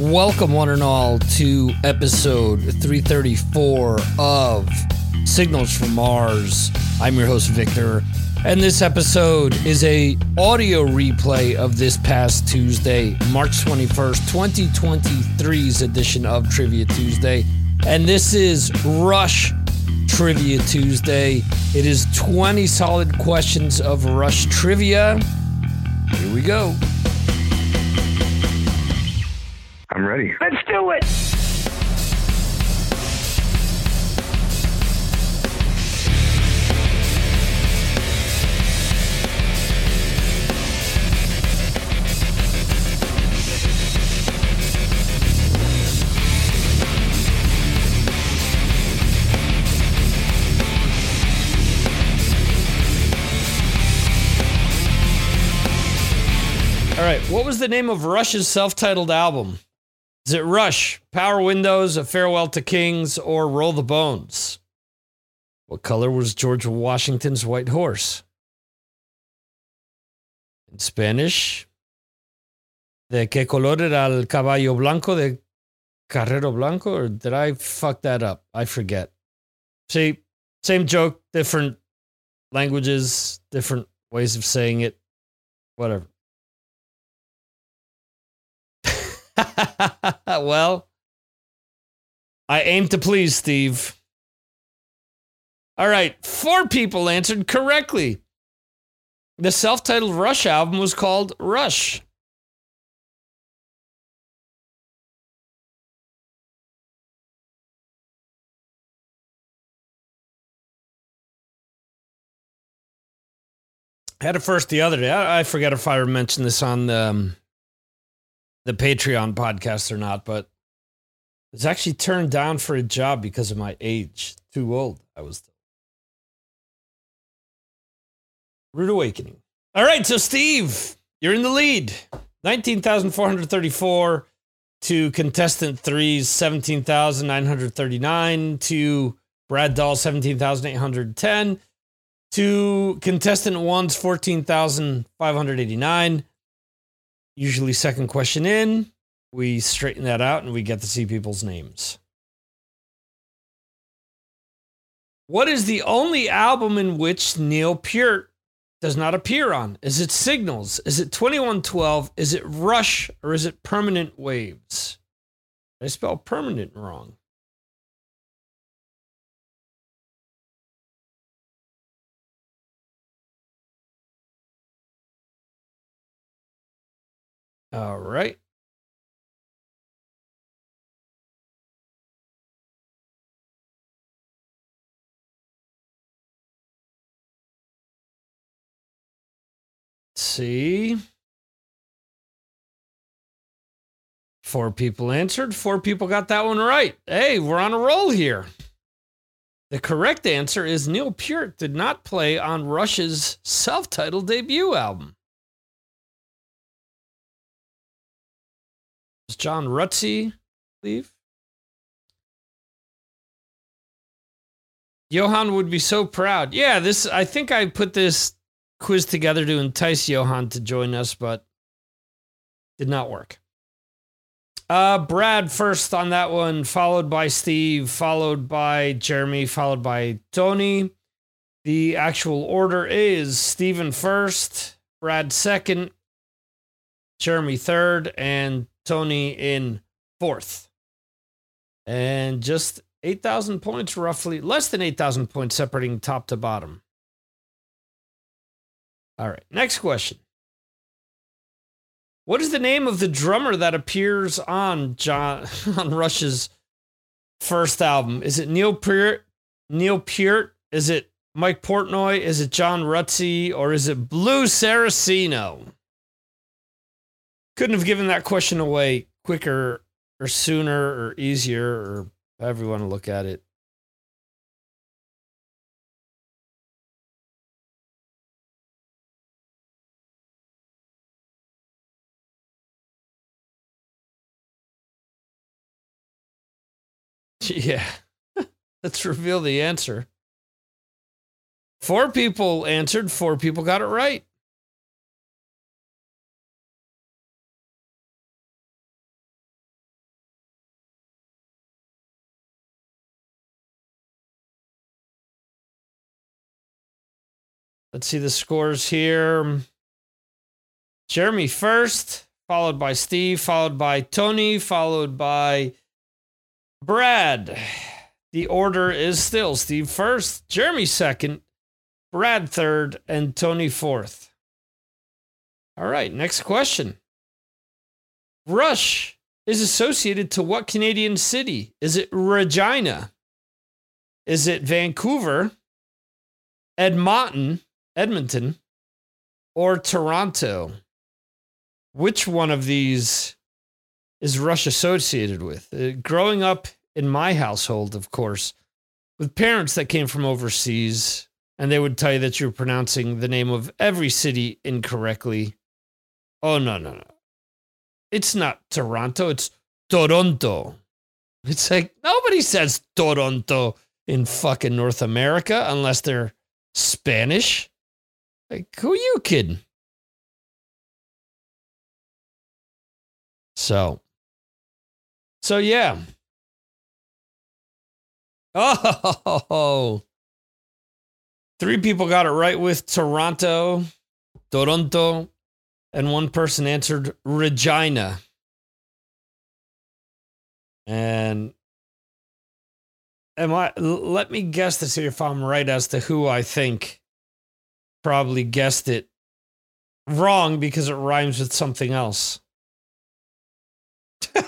Welcome, one and all, to episode 334 of Signals from Mars. I'm your host, Victor, and this episode is a audio replay of this past Tuesday, March 21st, 2023's edition of Trivia Tuesday. And this is Rush Trivia Tuesday. It is 20 solid questions of Rush Trivia. Here we go. I'm ready. Let's do it. All right, what was the name of Rush's self titled album? Is it Rush, Power Windows, A Farewell to Kings, or Roll the Bones? What color was George Washington's white horse? In Spanish, ¿de qué color era el caballo blanco de Carrero Blanco? Or did I fuck that up? I forget. See, same joke, different languages, different ways of saying it, whatever. well, I aim to please, Steve. All right, four people answered correctly. The self titled Rush album was called Rush. Had it first the other day. I, I forget if I ever mentioned this on the, um, the Patreon podcast or not, but I was actually turned down for a job because of my age. Too old, I was. Rude awakening. All right, so Steve, you're in the lead. 19,434 to contestant threes, 17,939 to Brad Dahl, 17,810 to contestant ones, 14,589 usually second question in we straighten that out and we get to see people's names. What is the only album in which neil peart does not appear on? Is it signals? Is it 2112 is it rush? Or is it permanent waves? I spell permanent wrong All right. See. Four people answered. Four people got that one right. Hey, we're on a roll here. The correct answer is Neil Peart did not play on Rush's self titled debut album. John Rutsey believe. Johan would be so proud. Yeah, this I think I put this quiz together to entice Johan to join us, but did not work. Uh, Brad first on that one, followed by Steve, followed by Jeremy, followed by Tony. The actual order is Stephen first, Brad second, Jeremy third, and Tony in fourth. And just 8,000 points, roughly, less than 8,000 points separating top to bottom. All right, next question. What is the name of the drummer that appears on John on Rush's first album? Is it Neil Peart? Neil Peart? Is it Mike Portnoy? Is it John Rutsey? Or is it Blues Saraceno? Couldn't have given that question away quicker or sooner or easier or however you want to look at it. Yeah. Let's reveal the answer. Four people answered, four people got it right. Let's see the scores here. Jeremy first, followed by Steve, followed by Tony, followed by Brad. The order is still Steve first, Jeremy second, Brad third, and Tony fourth. All right, next question. Rush is associated to what Canadian city? Is it Regina? Is it Vancouver, Edmonton, Edmonton, or Toronto? Which one of these is Rush associated with? Uh, growing up in my household, of course, with parents that came from overseas, and they would tell you that you're pronouncing the name of every city incorrectly. Oh, no, no, no. It's not Toronto, it's Toronto. It's like nobody says Toronto in fucking North America unless they're Spanish. Like, who are you kidding? So, so yeah. Oh, three people got it right with Toronto, Toronto, and one person answered Regina. And am I? Let me guess to see if I'm right as to who I think probably guessed it wrong because it rhymes with something else.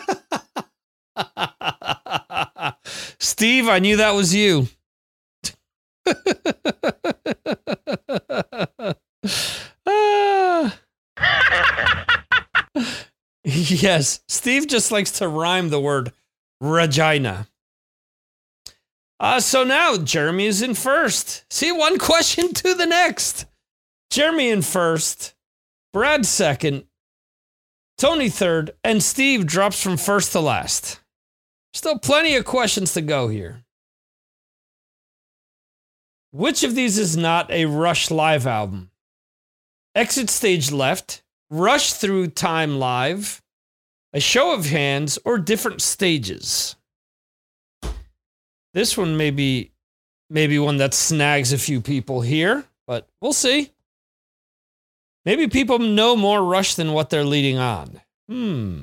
Steve, I knew that was you. yes, Steve just likes to rhyme the word Regina. Uh, so now Jeremy is in first. See, one question to the next. Jeremy in first, Brad second, Tony third, and Steve drops from first to last. Still plenty of questions to go here. Which of these is not a Rush live album? Exit Stage Left, Rush Through Time Live, A Show of Hands, or Different Stages? This one may be maybe one that snags a few people here, but we'll see. Maybe people know more Rush than what they're leading on. Hmm.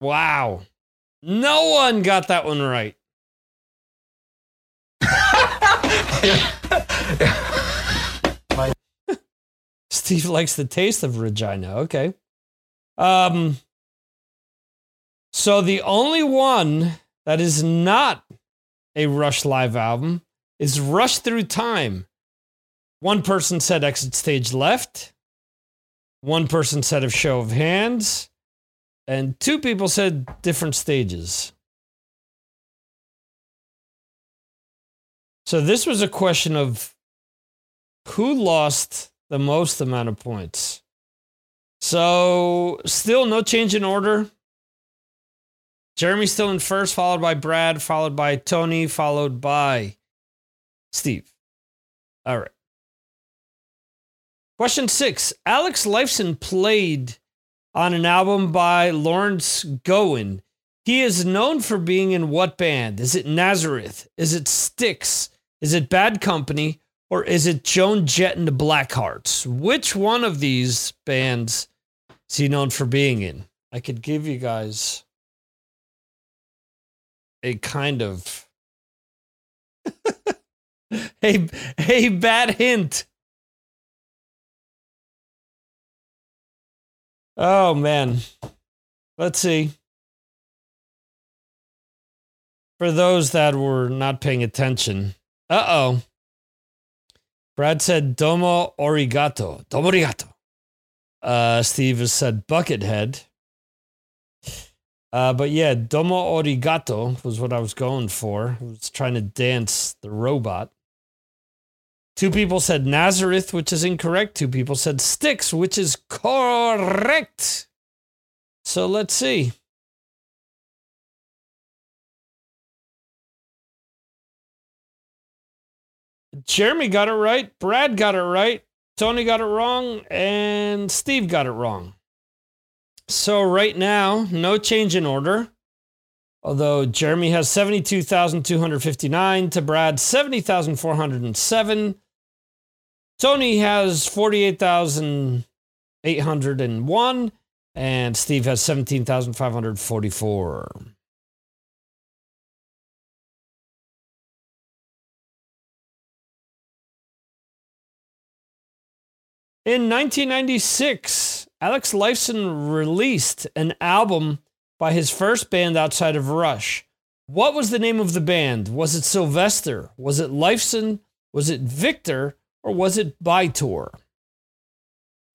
Wow. No one got that one right. Steve likes the taste of Regina. Okay. Um so the only one that is not a Rush live album is Rush Through Time. One person said exit stage left. One person said of show of hands and two people said different stages. So this was a question of who lost the most amount of points. So still no change in order. Jeremy's still in first, followed by Brad, followed by Tony, followed by Steve. All right. Question six Alex Lifeson played on an album by Lawrence Gowan. He is known for being in what band? Is it Nazareth? Is it Styx? Is it Bad Company? Or is it Joan Jett and the Blackhearts? Which one of these bands is he known for being in? I could give you guys a kind of a, a bad hint. Oh man. Let's see. For those that were not paying attention. Uh-oh. Brad said domo arigato. Domo arigato. Uh, Steve has said buckethead. Uh, but yeah, domo arigato was what I was going for. I was trying to dance the robot. Two people said Nazareth, which is incorrect. Two people said Styx, which is correct. So let's see. Jeremy got it right. Brad got it right. Tony got it wrong. And Steve got it wrong. So right now, no change in order. Although Jeremy has 72,259 to Brad 70,407. Tony has 48,801 and Steve has 17,544. In 1996, Alex Lifeson released an album by his first band outside of Rush. What was the name of the band? Was it Sylvester? Was it Lifeson? Was it Victor? Or was it By-Tor?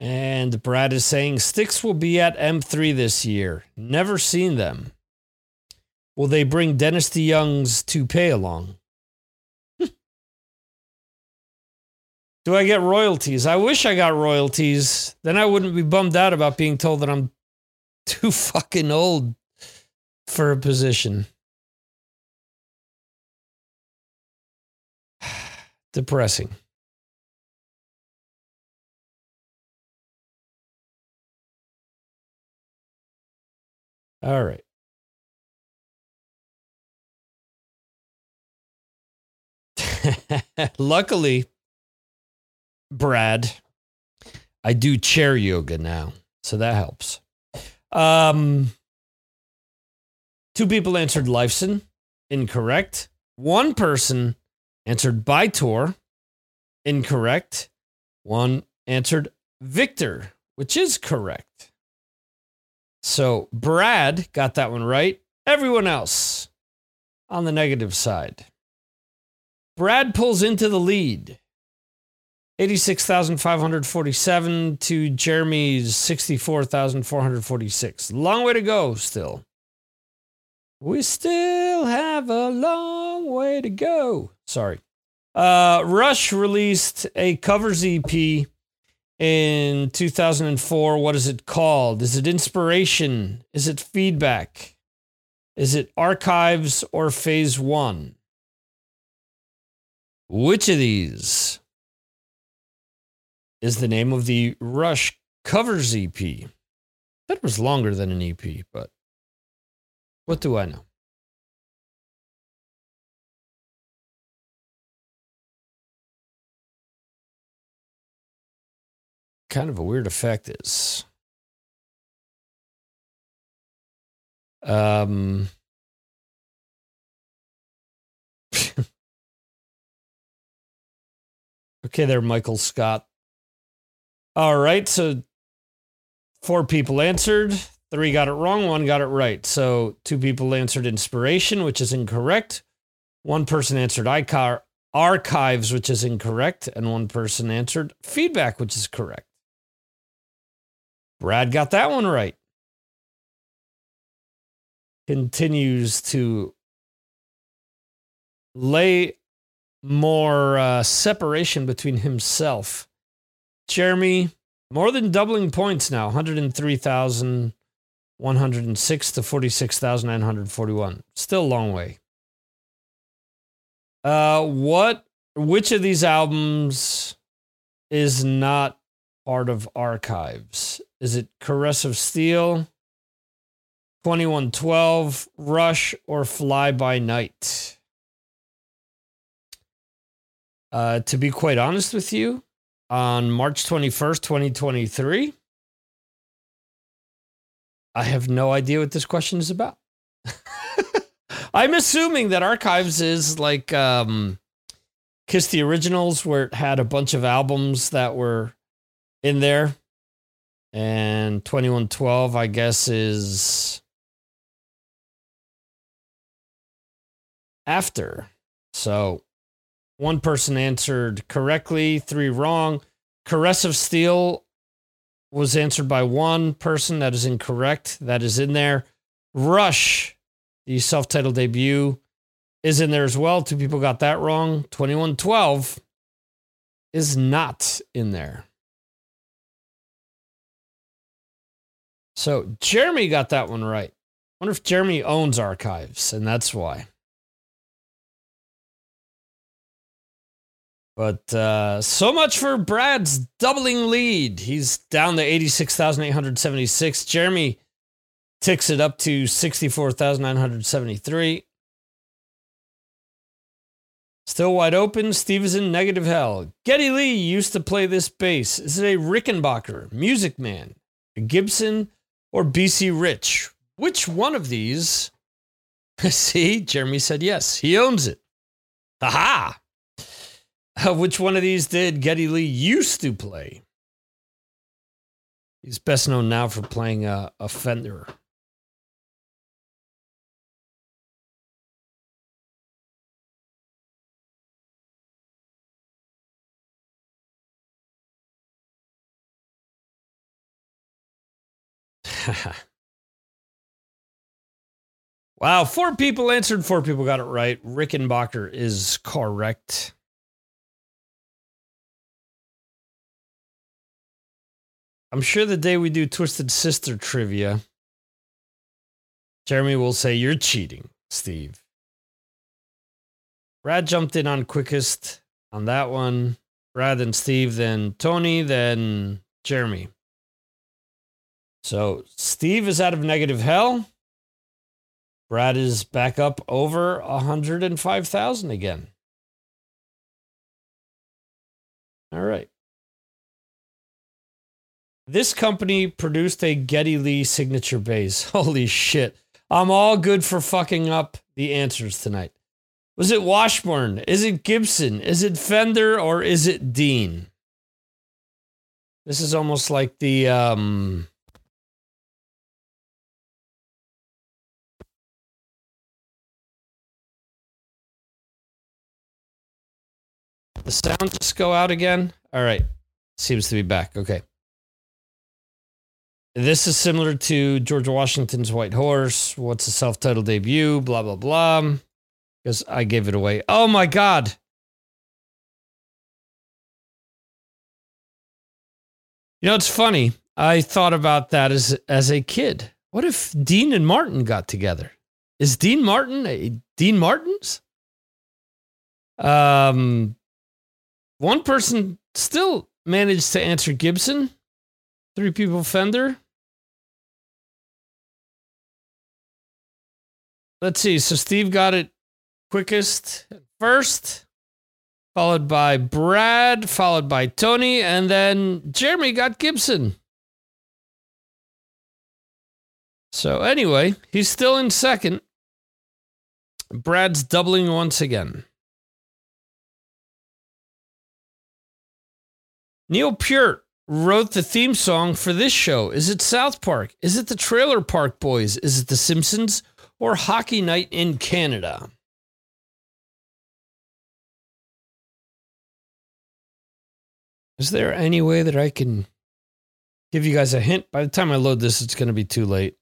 And Brad is saying Styx will be at M3 this year. Never seen them. Will they bring Dennis DeYoung's toupee along? Hmm. Do I get royalties? I wish I got royalties. Then I wouldn't be bummed out about being told that I'm too fucking old for a position. Depressing. All right. Luckily, Brad, I do chair yoga now, so that helps. Um, two people answered Lifeson, incorrect. One person answered By-Tor, incorrect. One answered Victor, which is correct. So Brad got that one right. Everyone else on the negative side. Brad pulls into the lead 86,547 to Jeremy's 64,446. Long way to go still. We still have a long way to go. Sorry. Uh, Rush released a covers EP in 2004. What is it called? Is it Inspiration? Is it Feedback? Is it Archives or Phase One? Which of these? is the name of the Rush covers EP. That was longer than an EP, but what do I know? Kind of a weird effect is. Um, okay, there, Michael Scott. All right. So four people answered. Three got it wrong. One got it right. So two people answered inspiration, which is incorrect. One person answered iCar archives, which is incorrect. And one person answered feedback, which is correct. Brad got that one right. Continues to lay more uh, separation between himself Jeremy, more than doubling points now 103,106 to 46,941. Still a long way. Uh, what, which of these albums is not part of archives? Is it Caress of Steel, 2112, Rush, or Fly By Night? Uh, to be quite honest with you, on March 21st, 2023. I have no idea what this question is about. I'm assuming that Archives is like um, Kiss the Originals, where it had a bunch of albums that were in there. And 2112, I guess, is after. So one person answered correctly, three wrong. Caress of Steel was answered by one person. That is incorrect. That is in there. Rush, the self titled debut, is in there as well. Two people got that wrong. 2112 is not in there. So Jeremy got that one right. Wonder if Jeremy owns archives, and that's why. But uh, so much for Brad's doubling lead. He's down to 86,876. Jeremy ticks it up to 64,973. Still wide open. Steve is in negative hell. Geddy Lee used to play this bass. Is it a Rickenbacker, Music Man, a Gibson, or BC Rich? Which one of these? See, Jeremy said yes. He owns it. Aha! Uh, which one of these did Geddy Lee used to play? He's best known now for playing a, a Fender. wow, four people answered, four people got it right. Rickenbacker is correct. I'm sure the day we do Twisted Sister trivia, Jeremy will say, You're cheating, Steve. Brad jumped in on quickest on that one. Brad and Steve, then Tony, then Jeremy. So Steve is out of negative hell. Brad is back up over 105,000 again. All right. This company produced a Geddy Lee signature bass. Holy shit. I'm all good for fucking up the answers tonight. Was it Washburn? Is it Gibson? Is it Fender or is it Dean? This is almost like the um The sound just go out again? All right. Seems to be back. Okay. This is similar to George Washington's White Horse. What's a self titled debut? Blah, blah, blah. Because I gave it away. Oh my God. You know, it's funny. I thought about that as, as a kid. What if Dean and Martin got together? Is Dean Martin a Dean Martin's? Um, one person still managed to answer Gibson. Three people Fender. Let's see. So Steve got it quickest first, followed by Brad, followed by Tony, and then Jeremy got Gibson. So anyway, he's still in second. Brad's doubling once again. Neil Peart wrote the theme song for this show? Is it South Park? Is it the Trailer Park Boys? Is it The Simpsons or Hockey Night in Canada? Is there any way that I can give you guys a hint? By the time I load this, it's going to be too late.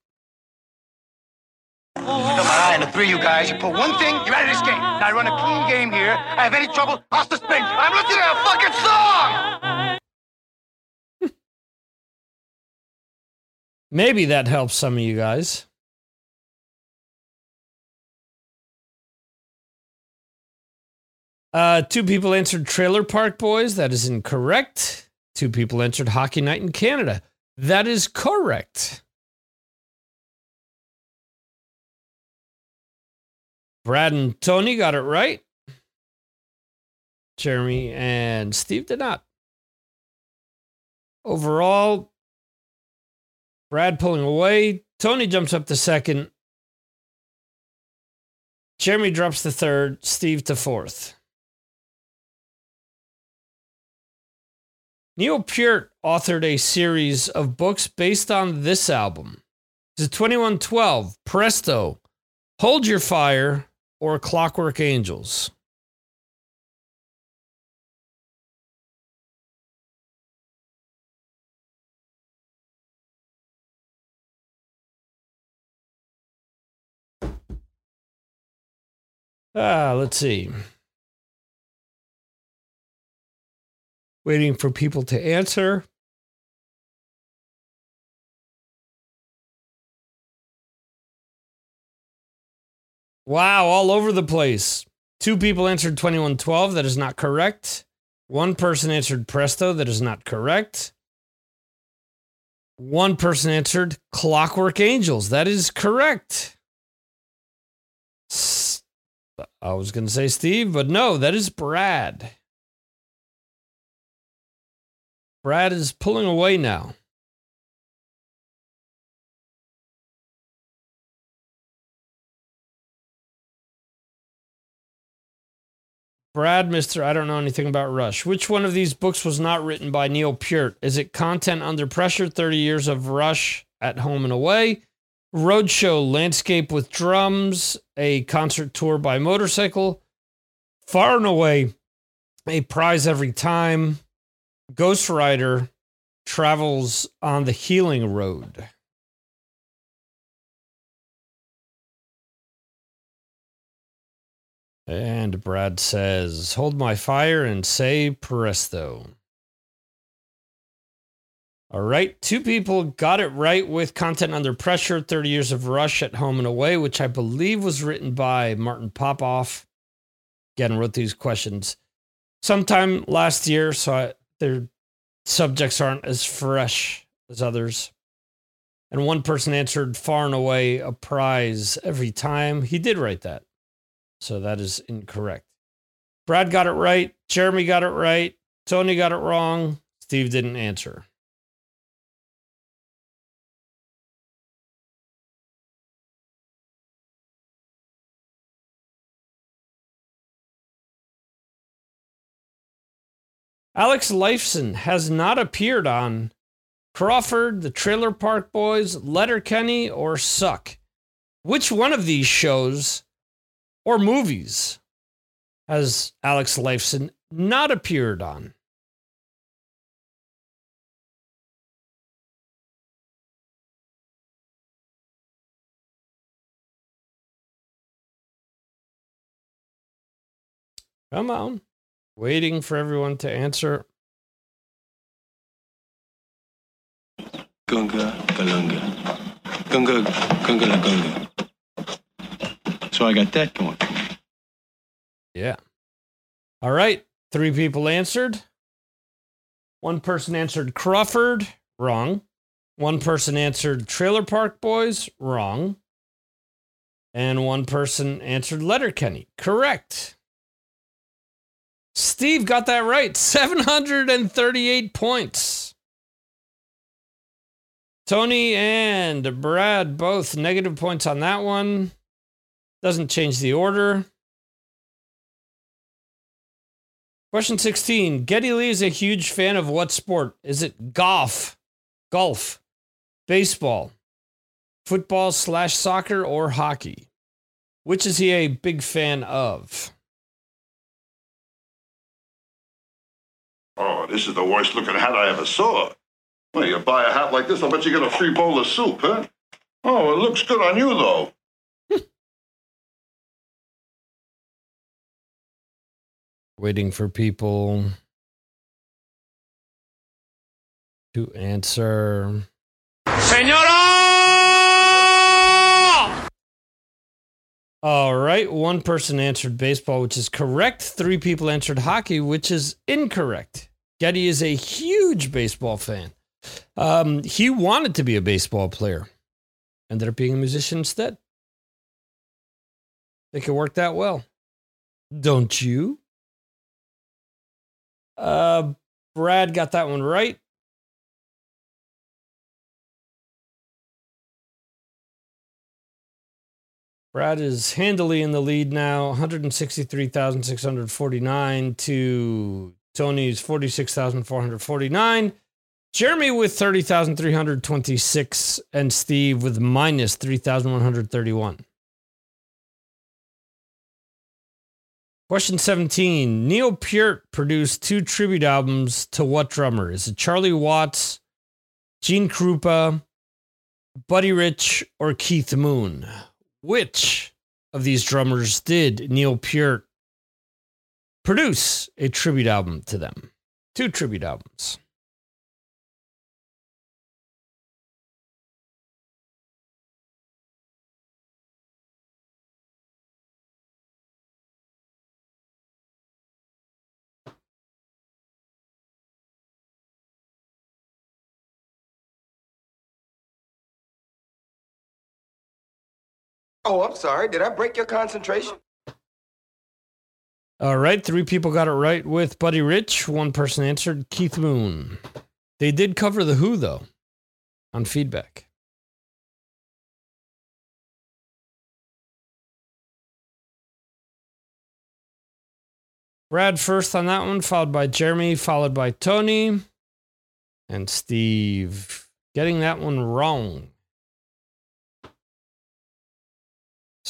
On, the three you guys, you pull one thing, you're out of this game. Now I run a clean game here. I have any trouble, I'll suspend you. I'm listening to a fucking song! Maybe that helps some of you guys. Uh, two people answered Trailer Park Boys. That is incorrect. Two people answered Hockey Night in Canada. That is correct. Brad and Tony got it right. Jeremy and Steve did not. Overall, Brad pulling away. Tony jumps up to second. Jeremy drops to third. Steve to fourth. Neil Peart authored a series of books based on this album. Is it 2112, Presto, Hold Your Fire, or Clockwork Angels? Ah, let's see. Waiting for people to answer. Wow, all over the place. Two people answered 2112. That is not correct. One person answered Presto. That is not correct. One person answered Clockwork Angels. That is correct. I was going to say Steve, but no, that is Brad. Brad is pulling away now. Brad, Mr. I don't know anything about Rush. Which one of these books was not written by Neil Peart? Is it Content Under Pressure, 30 Years of Rush at Home and Away? Roadshow, Landscape with Drums, a concert tour by motorcycle? Far and Away, a prize every time? Ghost Rider travels on the healing road. And Brad says, Hold my fire and say presto. All right. Two people got it right with Content Under Pressure 30 Years of Rush at Home and Away, which I believe was written by Martin Popoff. Again, wrote these questions sometime last year, so I, their subjects aren't as fresh as others. And one person answered far and away a prize every time. He did write that. So that is incorrect. Brad got it right. Jeremy got it right. Tony got it wrong. Steve didn't answer. Alex Lifeson has not appeared on Crawford, The Trailer Park Boys, Letterkenny, or Suck. Which one of these shows or movies has Alex Lifeson not appeared on? Come on. Waiting for everyone to answer. Gunga Galunga. Gunga Gunga La Gunga. So I got that going. Yeah. All right. Three people answered. One person answered Crawford. Wrong. One person answered Trailer Park Boys. Wrong. And one person answered Letterkenny. Correct. Steve got that right. 738 points. Tony and Brad both negative points on that one. Doesn't change the order. Question 16. Geddy Lee is a huge fan of what sport? Is it golf, golf, baseball, football slash soccer, or hockey? Which is he a big fan of? Oh, this is the worst looking hat I ever saw. Well, you buy a hat like this, I'll bet you get a free bowl of soup, huh? Oh, it looks good on you, though. Waiting for people to answer. All right. One person answered baseball, which is correct. Three people answered hockey, which is incorrect. Geddy is a huge baseball fan. Um, he wanted to be a baseball player, ended up being a musician instead. It worked that well. Don't you? Uh, Brad got that one right. Brad is handily in the lead now, 163,649 to Tony's 46,449. Jeremy with 30,326 and Steve with minus 3,131. Question 17. Neil Peart produced two tribute albums to what drummer? Is it Charlie Watts, Gene Krupa, Buddy Rich, or Keith Moon? Which of these drummers did Neil Peart produce a tribute album to them? Two tribute albums. Oh, I'm sorry. Did I break your concentration? All right, three people got it right with Buddy Rich. One person answered Keith Moon. They did cover the Who though on feedback. Brad first on that one, followed by Jeremy, followed by Tony, and Steve. Getting that one wrong.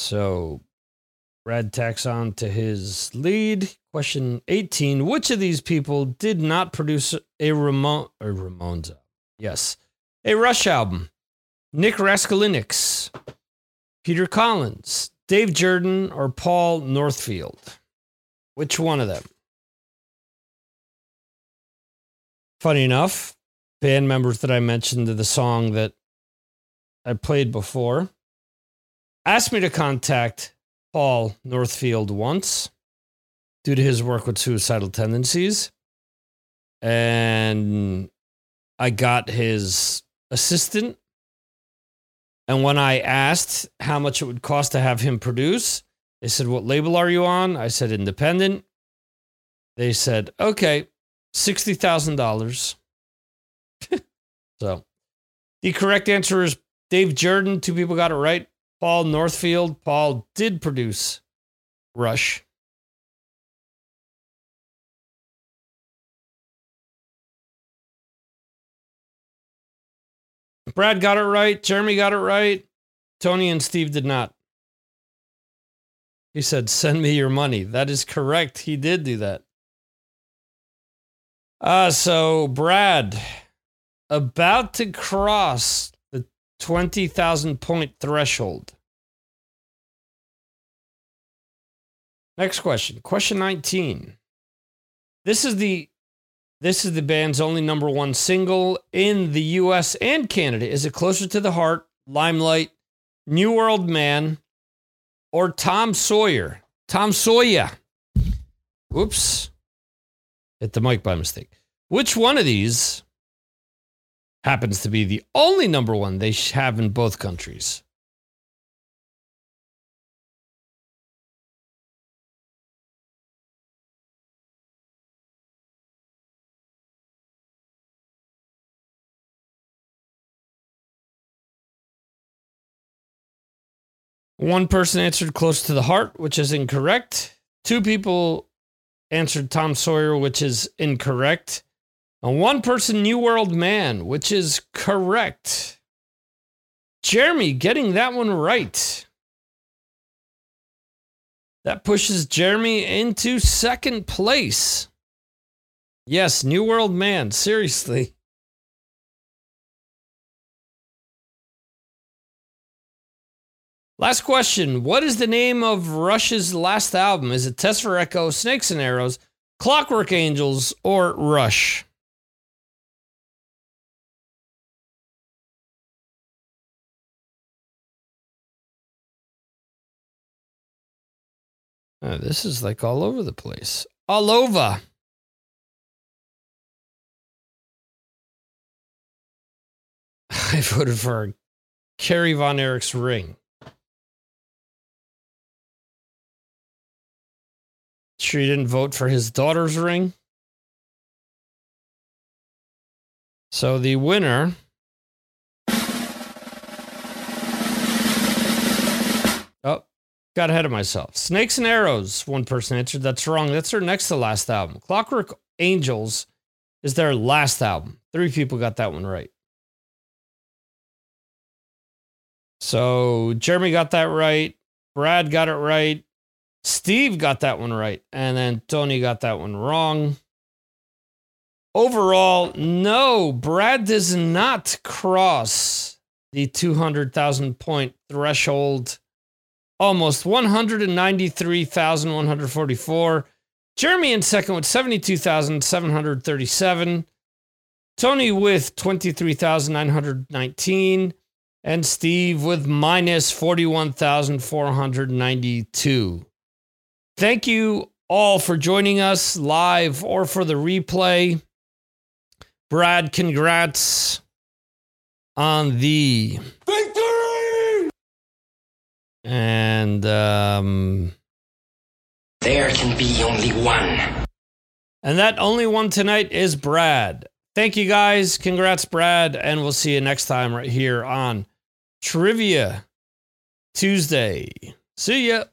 So Brad tacks on to his lead. Question 18. Which of these people did not produce a Ramon a Ramones? Yes. A Rush album. Nick Raskulinecz, Peter Collins, Dave Jordan, or Paul Northfield? Which one of them? Funny enough, band members that I mentioned to the song that I played before asked me to contact Paul Northfield once due to his work with suicidal tendencies. And I got his assistant. And when I asked how much it would cost to have him produce, they said, What label are you on? I said, Independent. They said, Okay, $60,000. so the correct answer is Dave Jordan. Two people got it right. Paul Northfield. Paul did produce Rush. Brad got it right. Jeremy got it right. Tony and Steve did not. He said, Send me your money. That is correct. He did do that. Uh, so, Brad, about to cross 20,000 point threshold. Next question. Question 19. This is the this is the band's only number 1 single in the US and Canada. Is it Closer to the Heart, Limelight, New World Man, or Tom Sawyer? Tom Sawyer. Oops. Hit the mic by mistake. Which one of these happens to be the only number one they have in both countries? One person answered close to the heart, which is incorrect. Two people answered Tom Sawyer, which is incorrect. And one person, New World Man, which is correct. Jeremy getting that one right. That pushes Jeremy into second place. Yes, New World Man, seriously. Last question. What is the name of Rush's last album? Is it Test for Echo, Snakes and Arrows, Clockwork Angels, or Rush? Uh, this is like all over the place. All over. I voted for Kerry Von Erich's ring. Sure, didn't vote for his daughter's ring. So the winner. Got ahead of myself. Snakes and Arrows, one person answered. That's wrong. That's their next to last album. Clockwork Angels is their last album. Three people got that one right. So Jeremy got that right. Brad got it right. Steve got that one right. And then Tony got that one wrong. Overall, no, Brad does not cross the 200,000 point threshold. Almost 193,144. Jeremy in second with 72,737. Tony with 23,919. And Steve with minus 41,492. Thank you all for joining us live or for the replay. Brad, congrats on the victory. And And um, There can be only one. and that only one tonight is Brad. Thank you guys. Congrats, Brad. And we'll see you next time right here on Trivia Tuesday. See ya.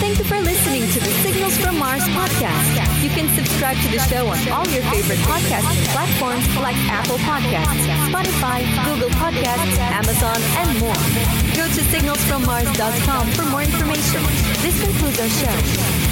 Thank you for listening to the Signals from Mars podcast. Can subscribe to the show on all your favorite podcast platforms like Apple Podcasts, Spotify, Google Podcasts, Amazon, and more. Go to signalsfrommars.com for more information. This concludes our show.